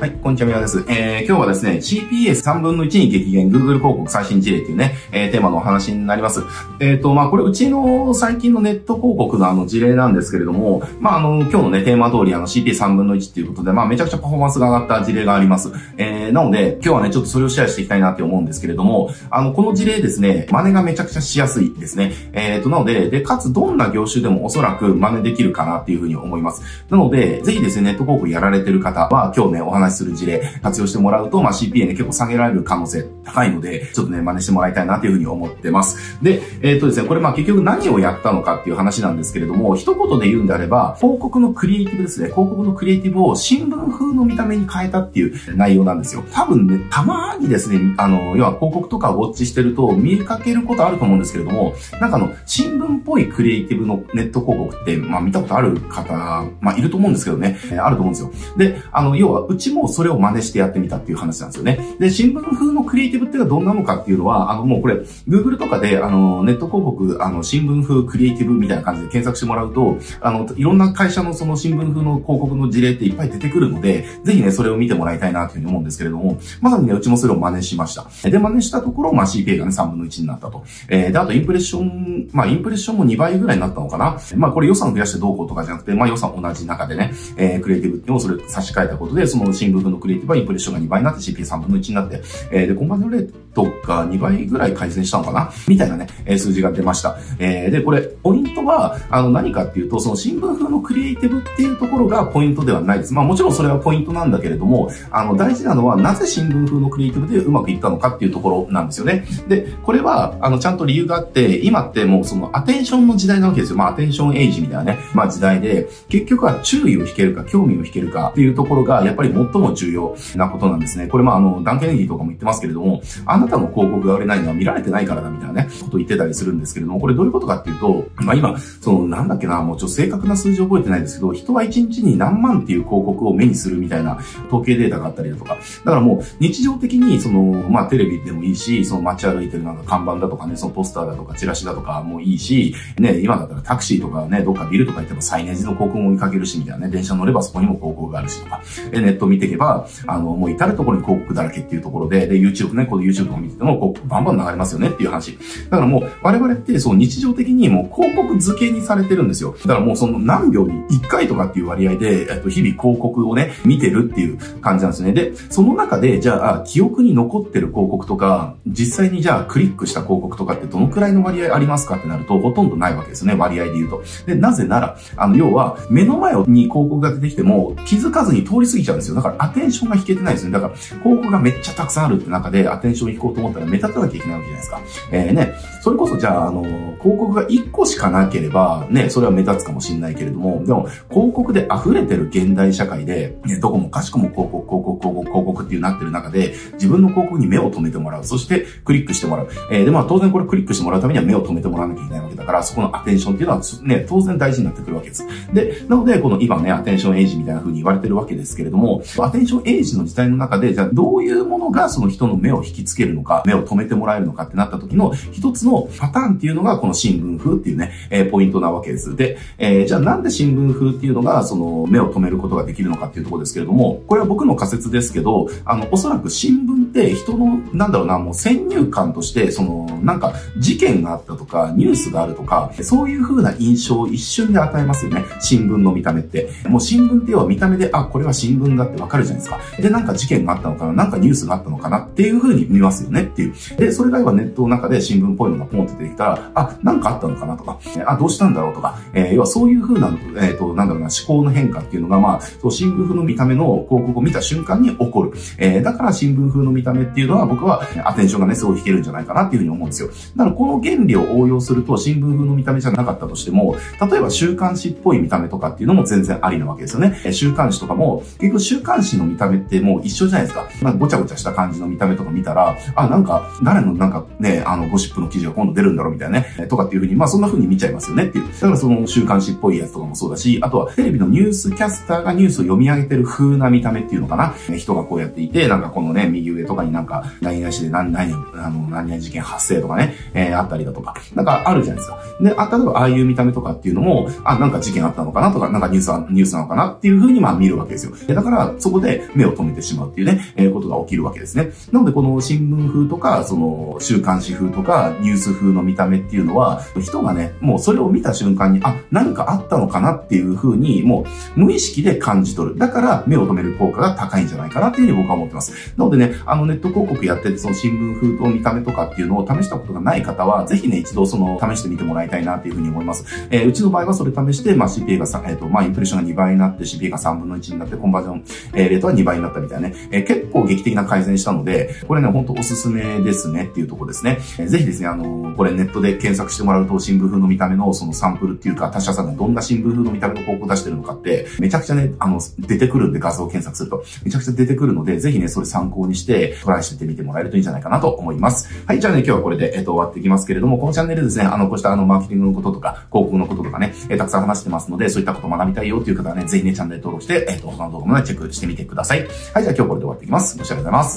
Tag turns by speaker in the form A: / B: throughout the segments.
A: はい、こんにちは、みわです。えー、今日はですね、CPS3 分の1に激減 Google 広告最新事例っていうね、えー、テーマのお話になります。えっ、ー、と、まあ、これうちの最近のネット広告のあの事例なんですけれども、まあ、あの、今日のね、テーマ通りあの CPS3 分の1っていうことで、まあ、めちゃくちゃパフォーマンスが上がった事例があります。えー、なので、今日はね、ちょっとそれをシェアしていきたいなって思うんですけれども、あの、この事例ですね、真似がめちゃくちゃしやすいですね。えっ、ー、と、なので、で、かつどんな業種でもおそらく真似できるかなっていうふうに思います。なので、ぜひですね、ネット広告やられてる方は、今日ね、お話しする事例、活用してもらうと、まあ、CPA ね、結構下げられる可能性高いので、ちょっとね、真似してもらいたいなというふうに思ってます。で、えっ、ー、とですね、これまあ結局何をやったのかっていう話なんですけれども、一言で言うんであれば、広告のクリエイティブですね、広告のクリエイティブを新聞風の見た目に変えたっていう内容なんですよ。多分ね、たまにですね、あの、要は広告とかウォッチしてると見かけることあると思うんですけれども、なんかあの、新聞っぽいクリエイティブのネット広告って、まあ見たことある方、まあいると思うんですけどね、えー、あると思うんですよ。で、あの、要は、うちもそれを真似してやってみたっていう話なんですよね。で、新聞風のクリエイティブっていうのはどんなのかっていうのは、あの、もうこれ、Google とかで、あの、ネット広告、あの、新聞風クリエイティブみたいな感じで検索してもらうと、あの、いろんな会社のその新聞風の広告の事例っていっぱい出てくるので、ぜひね、それを見てもらいたいなというふうに思うんですけれども、まさにね、うちもそれを真似しました。で、真似したところ、まあ、CPA がね、3分の1になったと。えー、で、あとインプレッション、まあ、インプレッションも2倍ぐらいになったのかな。まあ、これ予算増やしてどうこうとかじゃなくて、まあ、予算同じ中でね、えー、クリエイティブっていうのをそれ差し替えたことで、その新聞分のクリエイティブはインプレッションが2倍になって CPA3 分の1になって、えー、で、コンバージョンレートが2倍ぐらい改善したのかな？みたいなね、え、数字が出ました。え、で、これ、ポイントは、あの、何かっていうと、その新聞風のクリエイティブっていうところがポイントではないです。まあもちろんそれはポイントなんだけれども、あの、大事なのは、なぜ新聞風のクリエイティブでうまくいったのかっていうところなんですよね。で、これは、あの、ちゃんと理由があって、今ってもうそのアテンションの時代なわけですよ。まあアテンションエイジみたいなね、まあ時代で、結局は注意を引けるか、興味を引けるかっていうところが、やっぱり最も重要なことなんですね。これまああの、ダンケネギーとかも言ってますけれども、あなたの広告が売れないのは見られてないからだみたいなね、ことを言ってたりするんですけれども、これどういうことかっていうと、まあ今、その、なんだっけな、もうちょっと正確な数字覚えてないですけど、人は1日に何万っていう広告を目にするみたいな統計データがあったりだとか、だからもう日常的にその、まあテレビでもいいし、その街歩いてるなんか看板だとかね、そのポスターだとかチラシだとかもいいし、ね、今だったらタクシーとかね、どっかビルとか行ってもサイネージの広告も見かけるしみたいなね、電車乗ればそこにも広告があるしとか、ネット見ていけば、あの、もう至るところに広告だらけっていうところで、で、YouTube ね、この YouTube か見てても、こう、バンバン流れますよねっていう話。だからもう、我々って、そう、日常的にもう広告付けにされてるんですよ。だからもうその何秒に1回とかっていう割合で、えっと、日々広告をね、見てるっていう感じなんですね。で、その中で、じゃあ、記憶に残ってる広告とか、実際にじゃあ、クリックした広告とかってどのくらいの割合ありますかってなると、ほとんどないわけですね、割合で言うと。で、なぜなら、あの、要は、目の前に広告が出てきても、気づかずに通り過ぎちゃうんですよ。だから、アテンションが引けてないですね。だから、広告がめっちゃたくさんあるって中で、アテンション引こうと思ったら目立たなきゃいけないわけじゃないですか。えー、ね、それこそじゃあ、あの、広告が1個しかなければ、ね、それは目立つかもしれないけれども、でも、広告で溢れてる現代社会で、ね、どこもかしこも広告、広告、広告、広告っていうなってる中で、自分の広告に目を留めてもらう。そして、クリックしてもらう。えー、で、まあ、当然これクリックしてもらうためには目を留めてもらわなきゃいけないわけだから、そこのアテンションっていうのは、ね、当然大事になってくるわけです。で、なので、この今ね、アテンションエイジみたいな風に言われてるわけですけれども、アテンションエイジの時代の中で、じゃあどういうものがその人の目を引きつけるのか、目を止めてもらえるのかってなった時の一つのパターンっていうのがこの新聞風っていうね、えー、ポイントなわけです。で、えー、じゃあなんで新聞風っていうのがその目を止めることができるのかっていうところですけれども、これは僕の仮説ですけど、あの、おそらく新聞って人の、なんだろうな、もう先入観として、その、なんか事件があったとか、ニュースがあるとか、そういう風な印象を一瞬で与えますよね。新聞の見た目って。もう新聞って要は見た目で、あ、これは新聞だってわかるじゃないですか。で、なんか事件があったのかな、なんかニュースがあったのかなっていう風に見ますよねっていう。で、それが今ネットの中で新聞っぽいのがポンって出てきたら、あ、なんかあったのかなとか、あ、どうしたんだろうとか、えー、要はそういう風な、えっ、ー、と、なんだろうな、思考の変化っていうのが、まあ、そう、新聞風の見た目の広告を見た瞬間に起こる。えー、だから新聞風の見た目っていうのは僕はアテンションがね、すごい引けるんじゃないかなっていう風に思うんですよ。だからこの原理を応用すると新聞風の見た目じゃなかったとしても、例えば週刊誌っぽい見た目とかっていうのも全然ありなわけですよね。週刊誌とかも、結局週刊誌の見た目ってもう一緒じゃないですか。まあ、ごちゃごちゃした感じの見た目とか見たら、あ、なんか、誰のなんかね、あの、ゴシップの記事が今度出るんだろうみたいなね、とかっていうふうに、まあそんな風に見ちゃいますよねっていう。だからその週刊誌っぽいやつとかもそうだし、あとはテレビのニュースキャスターがニュースを読み上げてる風な見た目っていうのかな。人がこうやってていて、なんかこのね、右上とかになんか、何々しで何、何、あの、何々事件発生とかね、えー、あったりだとか、なんかあるじゃないですか。で、あ、例えばああいう見た目とかっていうのも、あ、なんか事件あったのかなとか、なんかニュースニュースなのかなっていう風にまあ見るわけですよ。でだから、そこで目を止めてしまうっていうね、えー、ことが起きるわけですね。なので、この新聞風とか、その、週刊誌風とか、ニュース風の見た目っていうのは、人がね、もうそれを見た瞬間に、あ、何かあったのかなっていう風に、もう無意識で感じ取る。だから、目を止める効果が高いんじゃないかなっていうに僕は思ってます。なのでね、あの、ネット広告やってて、その新聞風と見た目とかっていうのを試したことがない方は、ぜひね、一度その、試してみてもらいたいなっていうふうに思います。えー、うちの場合はそれ試して、まあ、CPA が、えっ、ー、と、まあ、インプレッションが2倍になって、CPA が3分の1になって、コンバージョン、えー、レートは2倍になったみたいなね、えー、結構劇的な改善したので、これね、ほんとおすすめですねっていうとこですね。えー、ぜひですね、あの、これネットで検索してもらうと、新聞風の見た目のそのサンプルっていうか、他社さんがどんな新聞風の見た目の広告を出してるのかって、めちゃくちゃね、あの、出てくるんで画像検索すると、めちゃくちゃ出てくるので、ぜひね、それ参考にしてトライしてみてもらえるといいんじゃないかなと思います。はい、じゃあね、今日はこれで、えっと、終わっていきますけれども、このチャンネルですね、あの、こうしたあの、マーケティングのこととか、広告のこととかね、えたくさん話してますので、そういったこと学びたいよという方はね、ぜひね、チャンネル登録して、えっと、他の動画もね、チェックしてみてください。はい、じゃあ今日これで終わっていきます。ご視聴ありがとうございま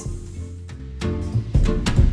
A: す。